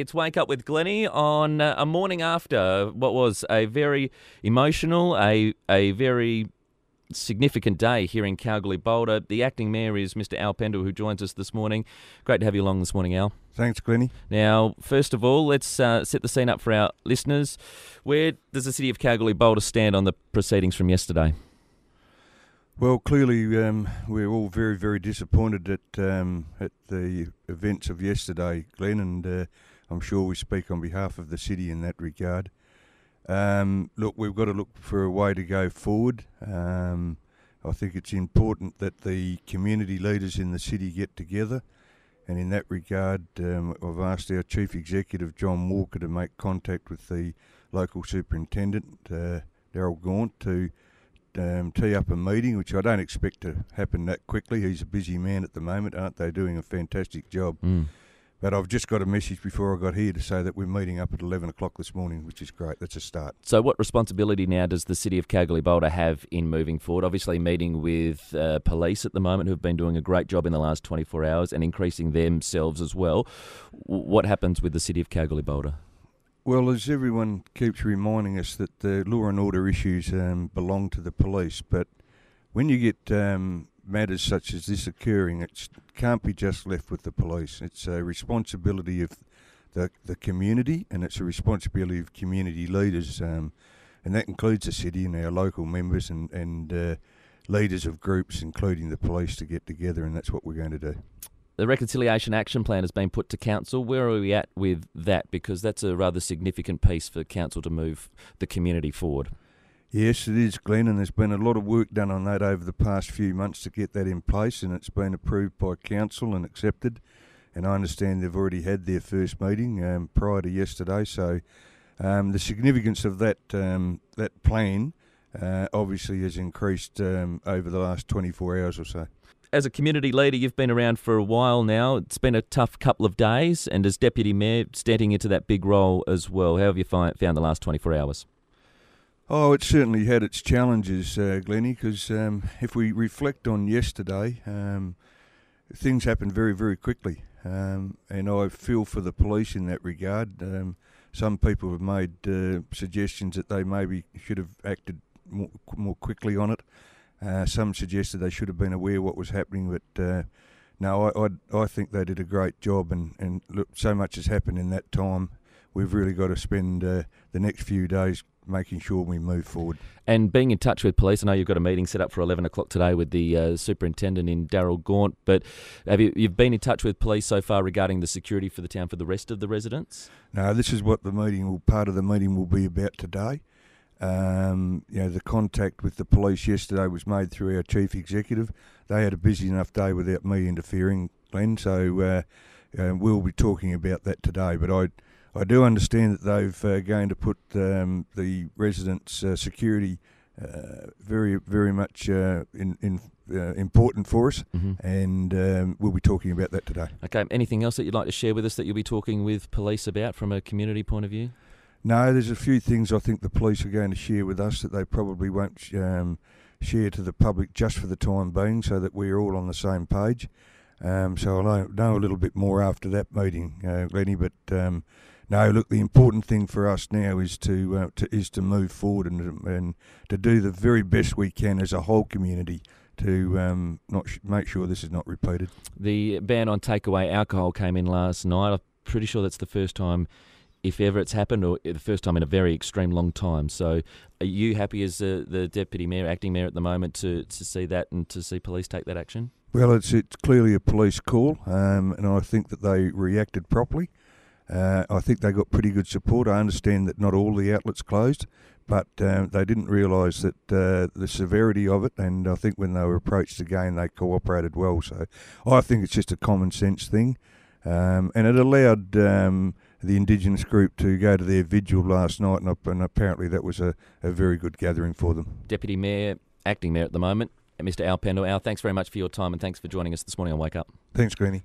It's Wake Up with Glennie on uh, a morning after what was a very emotional, a a very significant day here in Kalgoorlie Boulder. The acting mayor is Mr. Al Pendal, who joins us this morning. Great to have you along this morning, Al. Thanks, Glennie. Now, first of all, let's uh, set the scene up for our listeners. Where does the city of Kalgoorlie Boulder stand on the proceedings from yesterday? Well, clearly, um, we're all very, very disappointed at um, at the events of yesterday, Glenn, and uh, I'm sure we speak on behalf of the city in that regard. Um, look, we've got to look for a way to go forward. Um, I think it's important that the community leaders in the city get together, and in that regard, um, I've asked our chief executive John Walker to make contact with the local superintendent uh, Daryl Gaunt to um, tee up a meeting, which I don't expect to happen that quickly. He's a busy man at the moment, aren't they? Doing a fantastic job. Mm. But I've just got a message before I got here to say that we're meeting up at 11 o'clock this morning, which is great. That's a start. So, what responsibility now does the city of Kalgoorlie Boulder have in moving forward? Obviously, meeting with uh, police at the moment, who've been doing a great job in the last 24 hours and increasing themselves as well. What happens with the city of Kalgoorlie Boulder? Well, as everyone keeps reminding us that the law and order issues um, belong to the police, but when you get um, matters such as this occurring, it can't be just left with the police. It's a responsibility of the the community, and it's a responsibility of community leaders, um, and that includes the city and our local members and and uh, leaders of groups, including the police, to get together, and that's what we're going to do. The Reconciliation Action Plan has been put to Council. Where are we at with that? Because that's a rather significant piece for Council to move the community forward. Yes, it is, Glenn, and there's been a lot of work done on that over the past few months to get that in place, and it's been approved by Council and accepted. And I understand they've already had their first meeting um, prior to yesterday. So um, the significance of that um, that plan uh, obviously has increased um, over the last 24 hours or so as a community leader, you've been around for a while now. It's been a tough couple of days, and as deputy mayor, standing into that big role as well. How have you found the last 24 hours? Oh, it certainly had its challenges, uh, Glennie, because um, if we reflect on yesterday, um, things happened very, very quickly. Um, and I feel for the police in that regard. Um, some people have made uh, suggestions that they maybe should have acted more, more quickly on it. Uh, some suggested they should have been aware what was happening, but uh, no, I, I, I think they did a great job. And, and look, so much has happened in that time. We've really got to spend uh, the next few days making sure we move forward. And being in touch with police, I know you've got a meeting set up for 11 o'clock today with the uh, superintendent in Daryl Gaunt, but have you you've been in touch with police so far regarding the security for the town for the rest of the residents? No, this is what the meeting will, part of the meeting will be about today. Um, you know, the contact with the police yesterday was made through our chief executive. They had a busy enough day without me interfering, Glenn, so uh, uh, we'll be talking about that today. But I I do understand that they've uh, going to put um, the residents' uh, security uh, very, very much uh, in, in uh, important for us, mm-hmm. and um, we'll be talking about that today. Okay. Anything else that you'd like to share with us that you'll be talking with police about from a community point of view? No, there's a few things I think the police are going to share with us that they probably won't um, share to the public just for the time being, so that we're all on the same page. Um, so I'll know a little bit more after that meeting, uh, Lenny. But um, no, look, the important thing for us now is to, uh, to is to move forward and and to do the very best we can as a whole community to um, not sh- make sure this is not repeated. The ban on takeaway alcohol came in last night. I'm pretty sure that's the first time, if ever it's happened, or the first time in a very extreme long time. So, are you happy as the, the deputy mayor, acting mayor at the moment, to to see that and to see police take that action? Well, it's it's clearly a police call, um, and I think that they reacted properly. Uh, I think they got pretty good support. I understand that not all the outlets closed, but uh, they didn't realise that uh, the severity of it. And I think when they were approached again, they cooperated well. So I think it's just a common sense thing, um, and it allowed um, the Indigenous group to go to their vigil last night, and, and apparently that was a, a very good gathering for them. Deputy Mayor, acting mayor at the moment, Mr. Al Pendal. Al, thanks very much for your time and thanks for joining us this morning on Wake Up. Thanks, Greenie.